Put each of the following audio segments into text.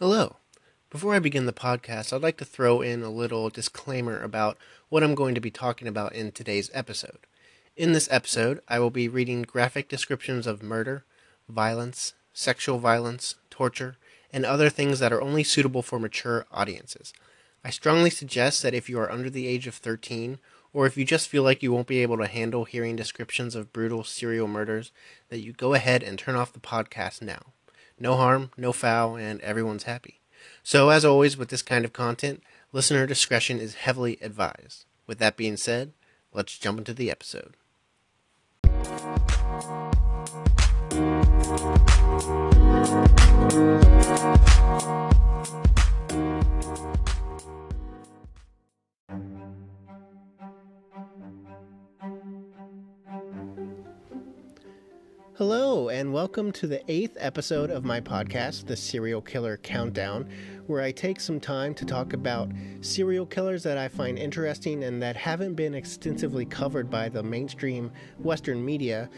Hello. Before I begin the podcast, I'd like to throw in a little disclaimer about what I'm going to be talking about in today's episode. In this episode, I will be reading graphic descriptions of murder, violence, sexual violence, torture, and other things that are only suitable for mature audiences. I strongly suggest that if you are under the age of 13, or if you just feel like you won't be able to handle hearing descriptions of brutal serial murders, that you go ahead and turn off the podcast now. No harm, no foul, and everyone's happy. So, as always with this kind of content, listener discretion is heavily advised. With that being said, let's jump into the episode. Welcome to the eighth episode of my podcast, The Serial Killer Countdown, where I take some time to talk about serial killers that I find interesting and that haven't been extensively covered by the mainstream Western media.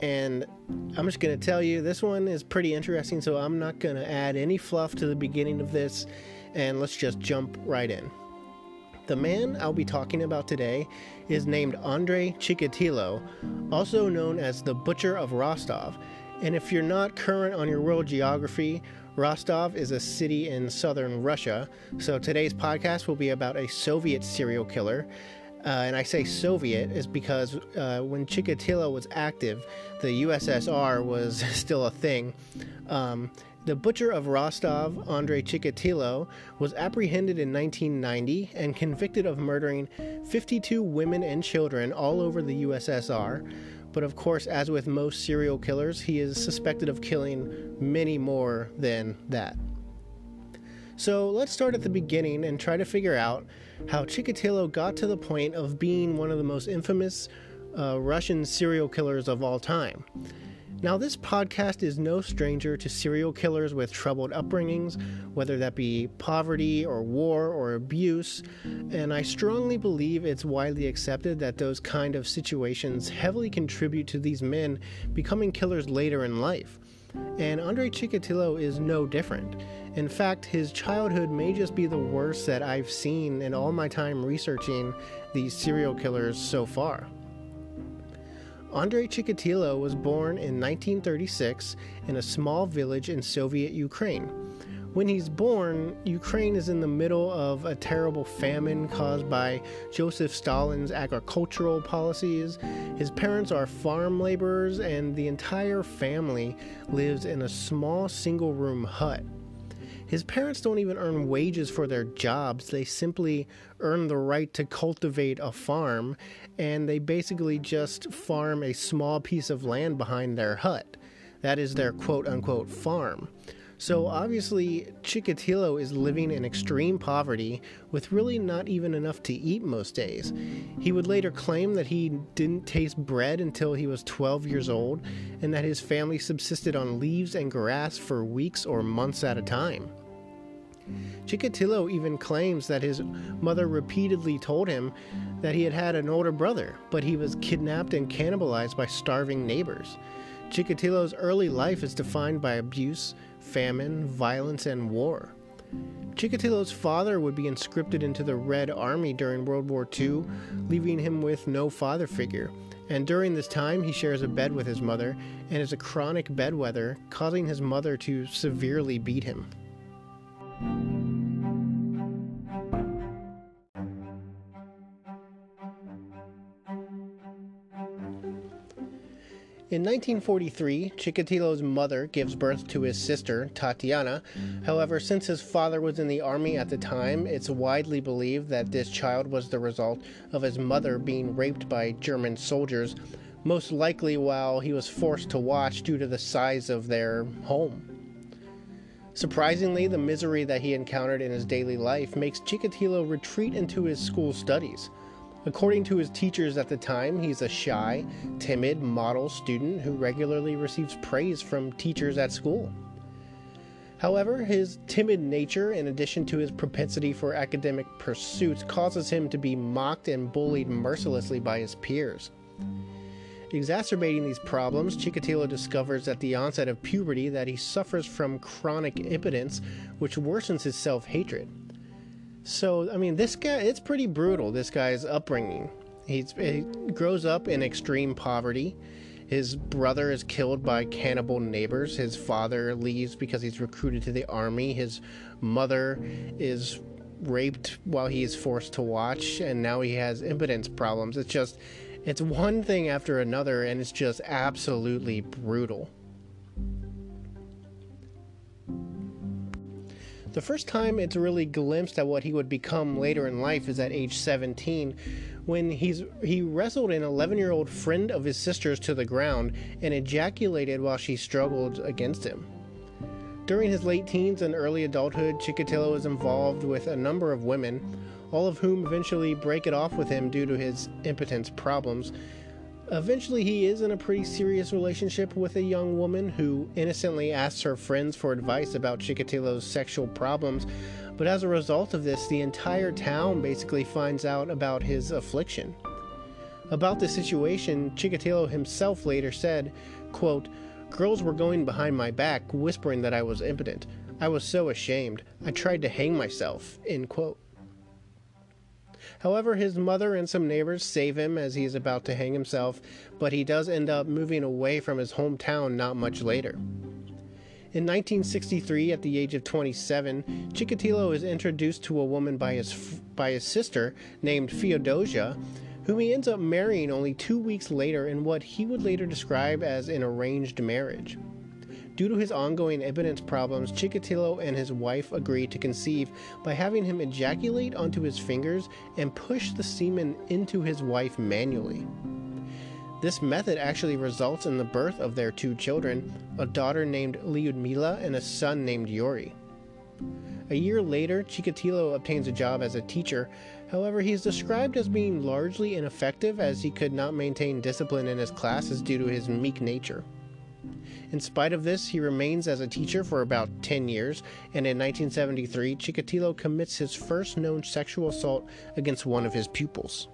And I'm just going to tell you, this one is pretty interesting, so I'm not going to add any fluff to the beginning of this, and let's just jump right in. The man I'll be talking about today is named Andre Chikatilo, also known as the Butcher of Rostov. And if you're not current on your world geography, Rostov is a city in southern Russia. So today's podcast will be about a Soviet serial killer. Uh, and I say Soviet is because uh, when Chikatilo was active, the USSR was still a thing. Um, the butcher of Rostov, Andrei Chikatilo, was apprehended in 1990 and convicted of murdering 52 women and children all over the USSR. But of course, as with most serial killers, he is suspected of killing many more than that. So let's start at the beginning and try to figure out how Chikatilo got to the point of being one of the most infamous uh, Russian serial killers of all time. Now, this podcast is no stranger to serial killers with troubled upbringings, whether that be poverty or war or abuse, and I strongly believe it's widely accepted that those kind of situations heavily contribute to these men becoming killers later in life. And Andre Chikatilo is no different. In fact, his childhood may just be the worst that I've seen in all my time researching these serial killers so far. Andrei Chikatilo was born in 1936 in a small village in Soviet Ukraine. When he's born, Ukraine is in the middle of a terrible famine caused by Joseph Stalin's agricultural policies. His parents are farm laborers, and the entire family lives in a small single room hut. His parents don't even earn wages for their jobs. They simply earn the right to cultivate a farm, and they basically just farm a small piece of land behind their hut. That is their quote unquote farm. So obviously, Chikatilo is living in extreme poverty with really not even enough to eat most days. He would later claim that he didn't taste bread until he was 12 years old and that his family subsisted on leaves and grass for weeks or months at a time. Chikatilo even claims that his mother repeatedly told him that he had had an older brother, but he was kidnapped and cannibalized by starving neighbors. Chikatilo's early life is defined by abuse, famine, violence, and war. Chikatilo's father would be conscripted into the Red Army during World War II, leaving him with no father figure. And during this time, he shares a bed with his mother and is a chronic bedwetter, causing his mother to severely beat him. In 1943, Chikatilo's mother gives birth to his sister, Tatiana. However, since his father was in the army at the time, it's widely believed that this child was the result of his mother being raped by German soldiers, most likely while he was forced to watch due to the size of their home. Surprisingly, the misery that he encountered in his daily life makes Chikatilo retreat into his school studies. According to his teachers at the time, he's a shy, timid, model student who regularly receives praise from teachers at school. However, his timid nature, in addition to his propensity for academic pursuits, causes him to be mocked and bullied mercilessly by his peers. Exacerbating these problems, Chikatilo discovers at the onset of puberty that he suffers from chronic impotence, which worsens his self hatred. So, I mean, this guy, it's pretty brutal, this guy's upbringing. He's, he grows up in extreme poverty. His brother is killed by cannibal neighbors. His father leaves because he's recruited to the army. His mother is raped while he is forced to watch, and now he has impotence problems. It's just, it's one thing after another, and it's just absolutely brutal. The first time it's really glimpsed at what he would become later in life is at age 17 when he's he wrestled an 11-year-old friend of his sister's to the ground and ejaculated while she struggled against him. During his late teens and early adulthood, Chikatilo was involved with a number of women, all of whom eventually break it off with him due to his impotence problems. Eventually, he is in a pretty serious relationship with a young woman who innocently asks her friends for advice about Chikatilo's sexual problems, but as a result of this, the entire town basically finds out about his affliction. About the situation, Chikatilo himself later said, quote, Girls were going behind my back, whispering that I was impotent. I was so ashamed. I tried to hang myself. End quote. However, his mother and some neighbors save him as he is about to hang himself, but he does end up moving away from his hometown not much later. In 1963, at the age of 27, Chikatilo is introduced to a woman by his, by his sister named Feodosia, whom he ends up marrying only two weeks later in what he would later describe as an arranged marriage. Due to his ongoing impotence problems, Chikatilo and his wife agree to conceive by having him ejaculate onto his fingers and push the semen into his wife manually. This method actually results in the birth of their two children, a daughter named Lyudmila and a son named Yuri. A year later, Chikatilo obtains a job as a teacher However, he is described as being largely ineffective as he could not maintain discipline in his classes due to his meek nature. In spite of this, he remains as a teacher for about 10 years, and in 1973, Chikatilo commits his first known sexual assault against one of his pupils.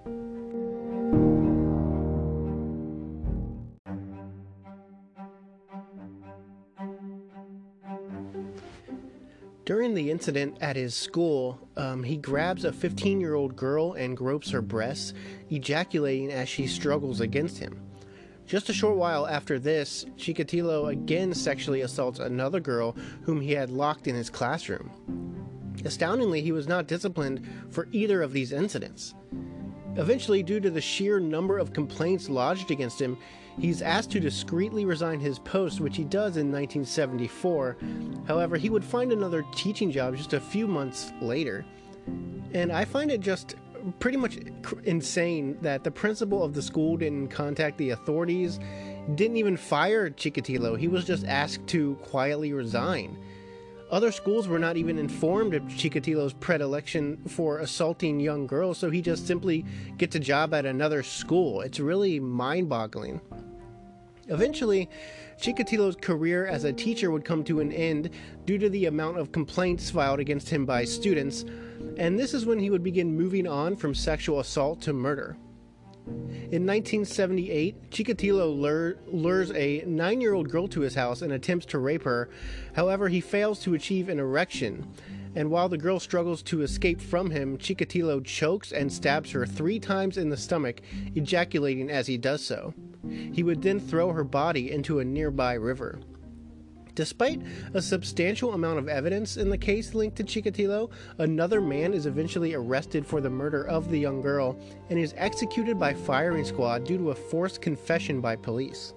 During the incident at his school, um, he grabs a 15 year old girl and gropes her breasts, ejaculating as she struggles against him. Just a short while after this, Chikatilo again sexually assaults another girl whom he had locked in his classroom. Astoundingly, he was not disciplined for either of these incidents. Eventually, due to the sheer number of complaints lodged against him, He's asked to discreetly resign his post, which he does in 1974. However, he would find another teaching job just a few months later. And I find it just pretty much insane that the principal of the school didn't contact the authorities, didn't even fire Chikatilo. He was just asked to quietly resign. Other schools were not even informed of Chikatilo's predilection for assaulting young girls, so he just simply gets a job at another school. It's really mind boggling. Eventually, Chikatilo's career as a teacher would come to an end due to the amount of complaints filed against him by students, and this is when he would begin moving on from sexual assault to murder. In 1978, Chikatilo lure, lures a nine year old girl to his house and attempts to rape her. However, he fails to achieve an erection. And while the girl struggles to escape from him, Chikatilo chokes and stabs her three times in the stomach, ejaculating as he does so. He would then throw her body into a nearby river. Despite a substantial amount of evidence in the case linked to Chikatilo, another man is eventually arrested for the murder of the young girl and is executed by firing squad due to a forced confession by police.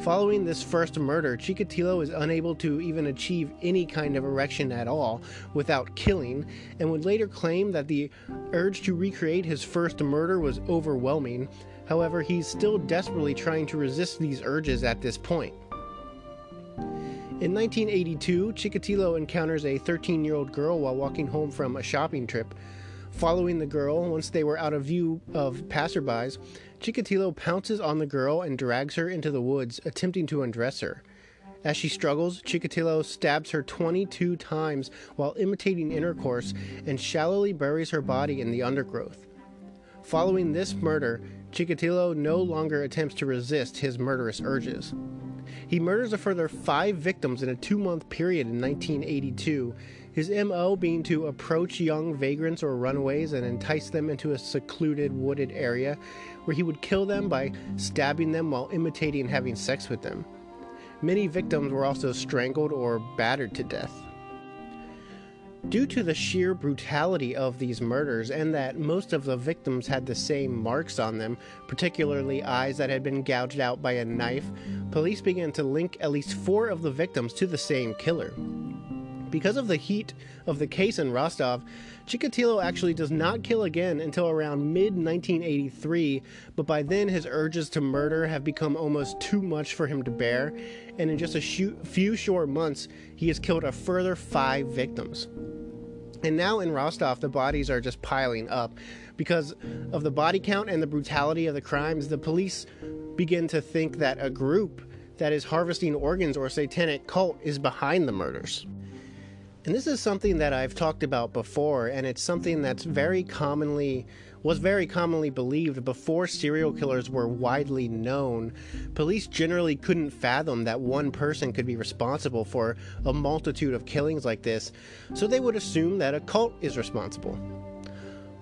Following this first murder, Chikatilo is unable to even achieve any kind of erection at all without killing, and would later claim that the urge to recreate his first murder was overwhelming, However, he's still desperately trying to resist these urges at this point. In 1982, Chikatilo encounters a 13 year old girl while walking home from a shopping trip. Following the girl, once they were out of view of passerbys, Chikatilo pounces on the girl and drags her into the woods, attempting to undress her. As she struggles, Chikatilo stabs her 22 times while imitating intercourse and shallowly buries her body in the undergrowth. Following this murder, Chikatilo no longer attempts to resist his murderous urges. He murders a further five victims in a two month period in 1982, his MO being to approach young vagrants or runaways and entice them into a secluded wooded area where he would kill them by stabbing them while imitating having sex with them. Many victims were also strangled or battered to death. Due to the sheer brutality of these murders and that most of the victims had the same marks on them, particularly eyes that had been gouged out by a knife, police began to link at least four of the victims to the same killer. Because of the heat of the case in Rostov, Chikatilo actually does not kill again until around mid 1983, but by then his urges to murder have become almost too much for him to bear, and in just a few short months, he has killed a further five victims. And now in Rostov, the bodies are just piling up. Because of the body count and the brutality of the crimes, the police begin to think that a group that is harvesting organs or satanic cult is behind the murders. And this is something that I've talked about before, and it's something that's very commonly was very commonly believed before serial killers were widely known. Police generally couldn't fathom that one person could be responsible for a multitude of killings like this, so they would assume that a cult is responsible.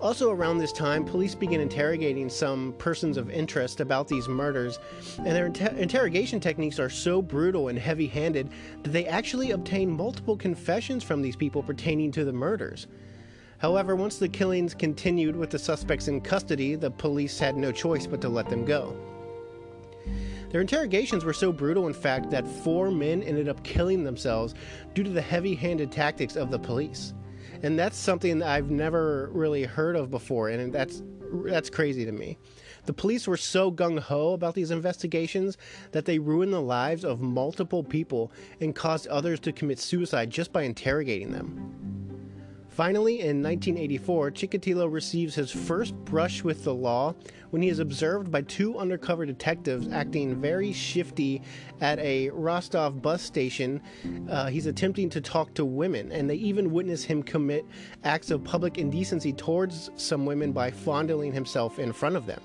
Also, around this time, police began interrogating some persons of interest about these murders, and their inter- interrogation techniques are so brutal and heavy handed that they actually obtain multiple confessions from these people pertaining to the murders. However, once the killings continued with the suspects in custody, the police had no choice but to let them go. Their interrogations were so brutal, in fact, that four men ended up killing themselves due to the heavy handed tactics of the police and that's something that I've never really heard of before, and that's that's crazy to me. The police were so gung ho about these investigations that they ruined the lives of multiple people and caused others to commit suicide just by interrogating them. Finally, in 1984, Chikatilo receives his first brush with the law when he is observed by two undercover detectives acting very shifty at a Rostov bus station. Uh, he's attempting to talk to women, and they even witness him commit acts of public indecency towards some women by fondling himself in front of them.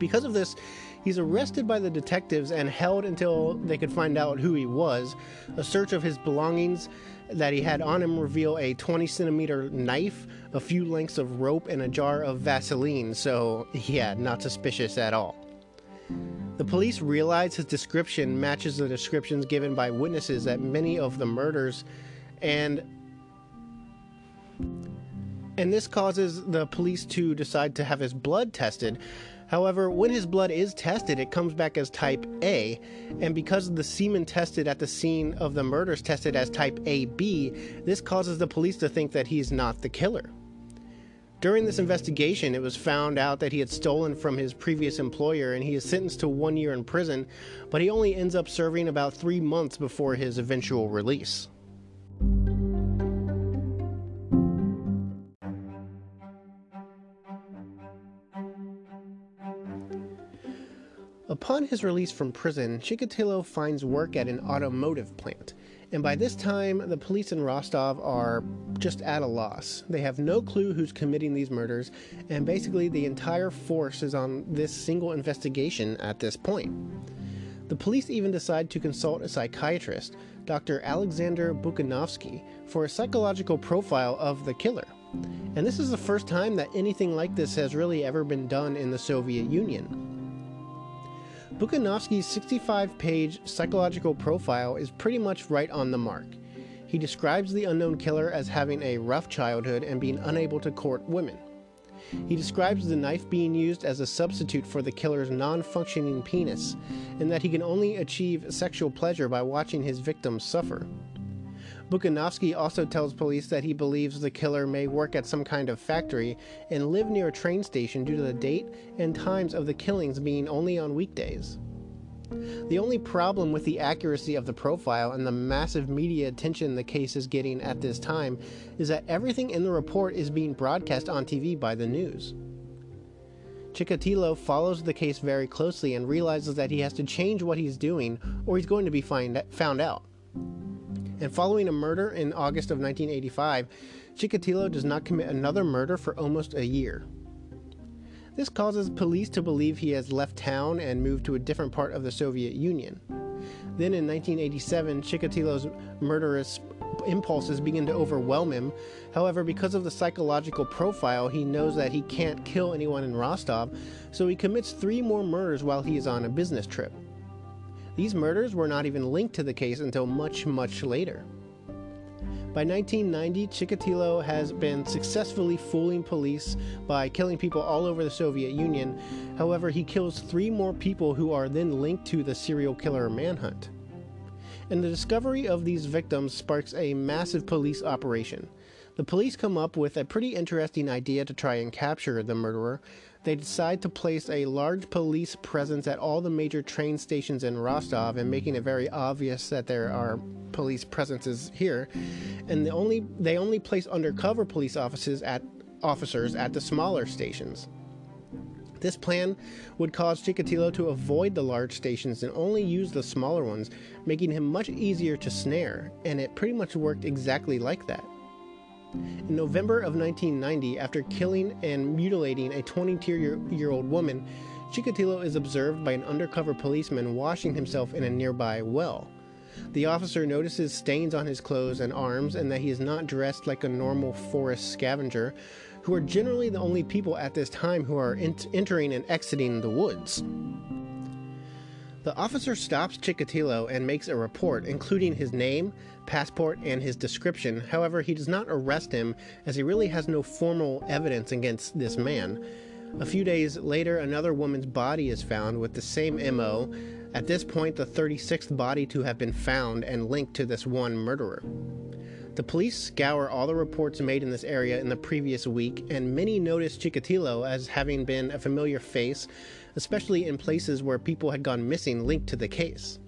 Because of this, He's arrested by the detectives and held until they could find out who he was. A search of his belongings that he had on him reveal a 20 centimeter knife, a few lengths of rope, and a jar of Vaseline, so yeah, not suspicious at all. The police realize his description matches the descriptions given by witnesses at many of the murders, and and this causes the police to decide to have his blood tested. However, when his blood is tested, it comes back as type A, and because the semen tested at the scene of the murders tested as type AB, this causes the police to think that he's not the killer. During this investigation, it was found out that he had stolen from his previous employer and he is sentenced to one year in prison, but he only ends up serving about three months before his eventual release. Upon his release from prison, Chikatilo finds work at an automotive plant. And by this time, the police in Rostov are just at a loss. They have no clue who's committing these murders, and basically the entire force is on this single investigation at this point. The police even decide to consult a psychiatrist, Dr. Alexander Bukhanovsky, for a psychological profile of the killer. And this is the first time that anything like this has really ever been done in the Soviet Union. Bukhanovsky's 65 page psychological profile is pretty much right on the mark. He describes the unknown killer as having a rough childhood and being unable to court women. He describes the knife being used as a substitute for the killer's non functioning penis, and that he can only achieve sexual pleasure by watching his victims suffer. Bukhanovsky also tells police that he believes the killer may work at some kind of factory and live near a train station due to the date and times of the killings being only on weekdays. The only problem with the accuracy of the profile and the massive media attention the case is getting at this time is that everything in the report is being broadcast on TV by the news. Chikatilo follows the case very closely and realizes that he has to change what he's doing or he's going to be find, found out. And following a murder in August of 1985, Chikatilo does not commit another murder for almost a year. This causes police to believe he has left town and moved to a different part of the Soviet Union. Then in 1987, Chikatilo's murderous impulses begin to overwhelm him. However, because of the psychological profile, he knows that he can't kill anyone in Rostov, so he commits three more murders while he is on a business trip. These murders were not even linked to the case until much, much later. By 1990, Chikatilo has been successfully fooling police by killing people all over the Soviet Union. However, he kills three more people who are then linked to the serial killer manhunt. And the discovery of these victims sparks a massive police operation. The police come up with a pretty interesting idea to try and capture the murderer, they decide to place a large police presence at all the major train stations in Rostov and making it very obvious that there are police presences here. And the only they only place undercover police officers at officers at the smaller stations. This plan would cause Chikatilo to avoid the large stations and only use the smaller ones, making him much easier to snare, and it pretty much worked exactly like that. In November of 1990, after killing and mutilating a 22 year old woman, Chikatilo is observed by an undercover policeman washing himself in a nearby well. The officer notices stains on his clothes and arms and that he is not dressed like a normal forest scavenger, who are generally the only people at this time who are ent- entering and exiting the woods. The officer stops Chikatilo and makes a report, including his name, passport, and his description. However, he does not arrest him as he really has no formal evidence against this man. A few days later, another woman's body is found with the same MO, at this point, the 36th body to have been found and linked to this one murderer. The police scour all the reports made in this area in the previous week, and many notice Chikatilo as having been a familiar face, especially in places where people had gone missing linked to the case.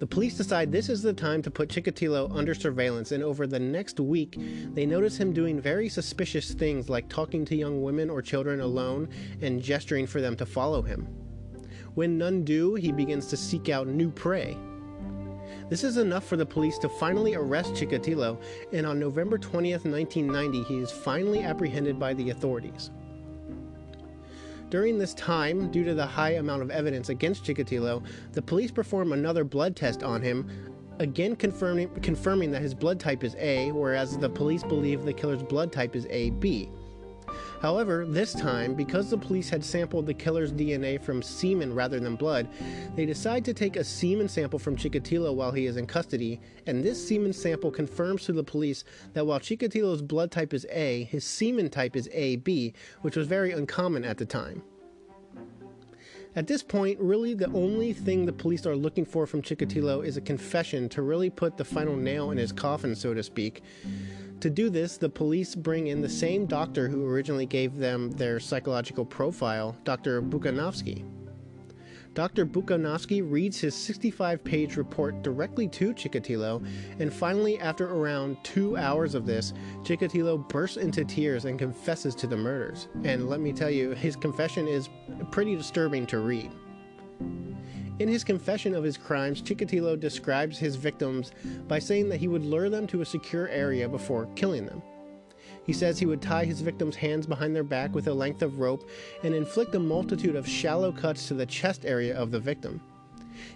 The police decide this is the time to put Chikatilo under surveillance, and over the next week, they notice him doing very suspicious things like talking to young women or children alone and gesturing for them to follow him. When none do, he begins to seek out new prey. This is enough for the police to finally arrest Chikatilo, and on November 20th, 1990, he is finally apprehended by the authorities. During this time, due to the high amount of evidence against Chikatilo, the police perform another blood test on him, again confirming, confirming that his blood type is A, whereas the police believe the killer's blood type is AB. However, this time, because the police had sampled the killer's DNA from semen rather than blood, they decide to take a semen sample from Chikatilo while he is in custody, and this semen sample confirms to the police that while Chikatilo's blood type is A, his semen type is AB, which was very uncommon at the time. At this point, really the only thing the police are looking for from Chikatilo is a confession to really put the final nail in his coffin, so to speak. To do this, the police bring in the same doctor who originally gave them their psychological profile, Dr. Bukhanovsky. Dr. Bukhanovsky reads his 65 page report directly to Chikatilo, and finally, after around two hours of this, Chikatilo bursts into tears and confesses to the murders. And let me tell you, his confession is pretty disturbing to read. In his confession of his crimes, Chikatilo describes his victims by saying that he would lure them to a secure area before killing them. He says he would tie his victims' hands behind their back with a length of rope and inflict a multitude of shallow cuts to the chest area of the victim.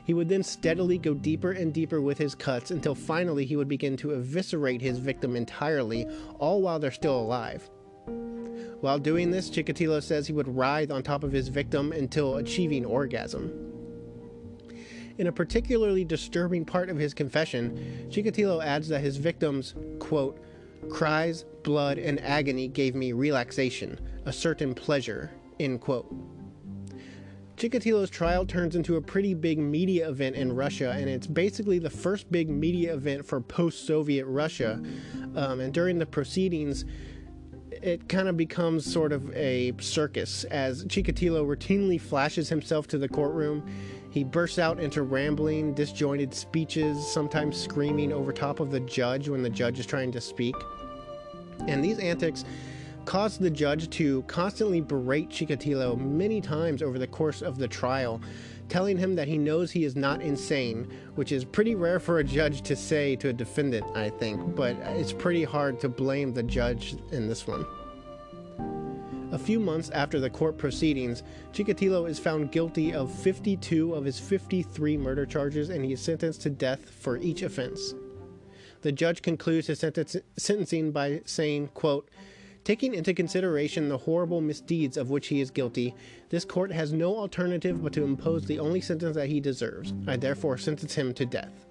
He would then steadily go deeper and deeper with his cuts until finally he would begin to eviscerate his victim entirely, all while they're still alive. While doing this, Chikatilo says he would writhe on top of his victim until achieving orgasm. In a particularly disturbing part of his confession, Chikatilo adds that his victims, quote, cries, blood, and agony gave me relaxation, a certain pleasure, end quote. Chikatilo's trial turns into a pretty big media event in Russia, and it's basically the first big media event for post Soviet Russia. Um, and during the proceedings, it kind of becomes sort of a circus as Chikatilo routinely flashes himself to the courtroom. He bursts out into rambling, disjointed speeches, sometimes screaming over top of the judge when the judge is trying to speak. And these antics cause the judge to constantly berate Chikatilo many times over the course of the trial, telling him that he knows he is not insane, which is pretty rare for a judge to say to a defendant, I think, but it's pretty hard to blame the judge in this one. A few months after the court proceedings, Chikatilo is found guilty of 52 of his 53 murder charges and he is sentenced to death for each offense. The judge concludes his sentence, sentencing by saying, quote, Taking into consideration the horrible misdeeds of which he is guilty, this court has no alternative but to impose the only sentence that he deserves. I therefore sentence him to death.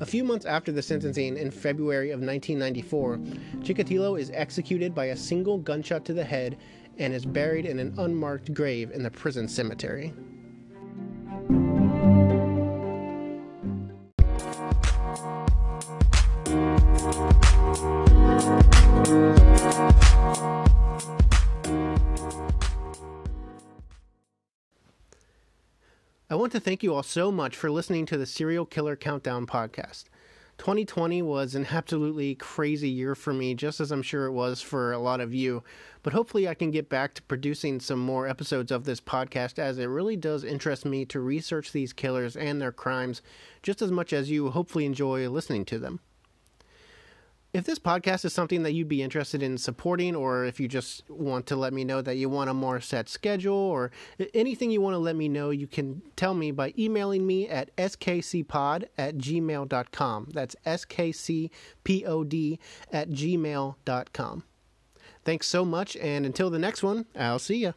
A few months after the sentencing in February of 1994, Chikatilo is executed by a single gunshot to the head and is buried in an unmarked grave in the prison cemetery. Thank you all so much for listening to the Serial Killer Countdown podcast. 2020 was an absolutely crazy year for me, just as I'm sure it was for a lot of you. But hopefully, I can get back to producing some more episodes of this podcast as it really does interest me to research these killers and their crimes just as much as you hopefully enjoy listening to them. If this podcast is something that you'd be interested in supporting, or if you just want to let me know that you want a more set schedule, or anything you want to let me know, you can tell me by emailing me at skcpod at gmail.com. That's skcpod at gmail.com. Thanks so much, and until the next one, I'll see ya.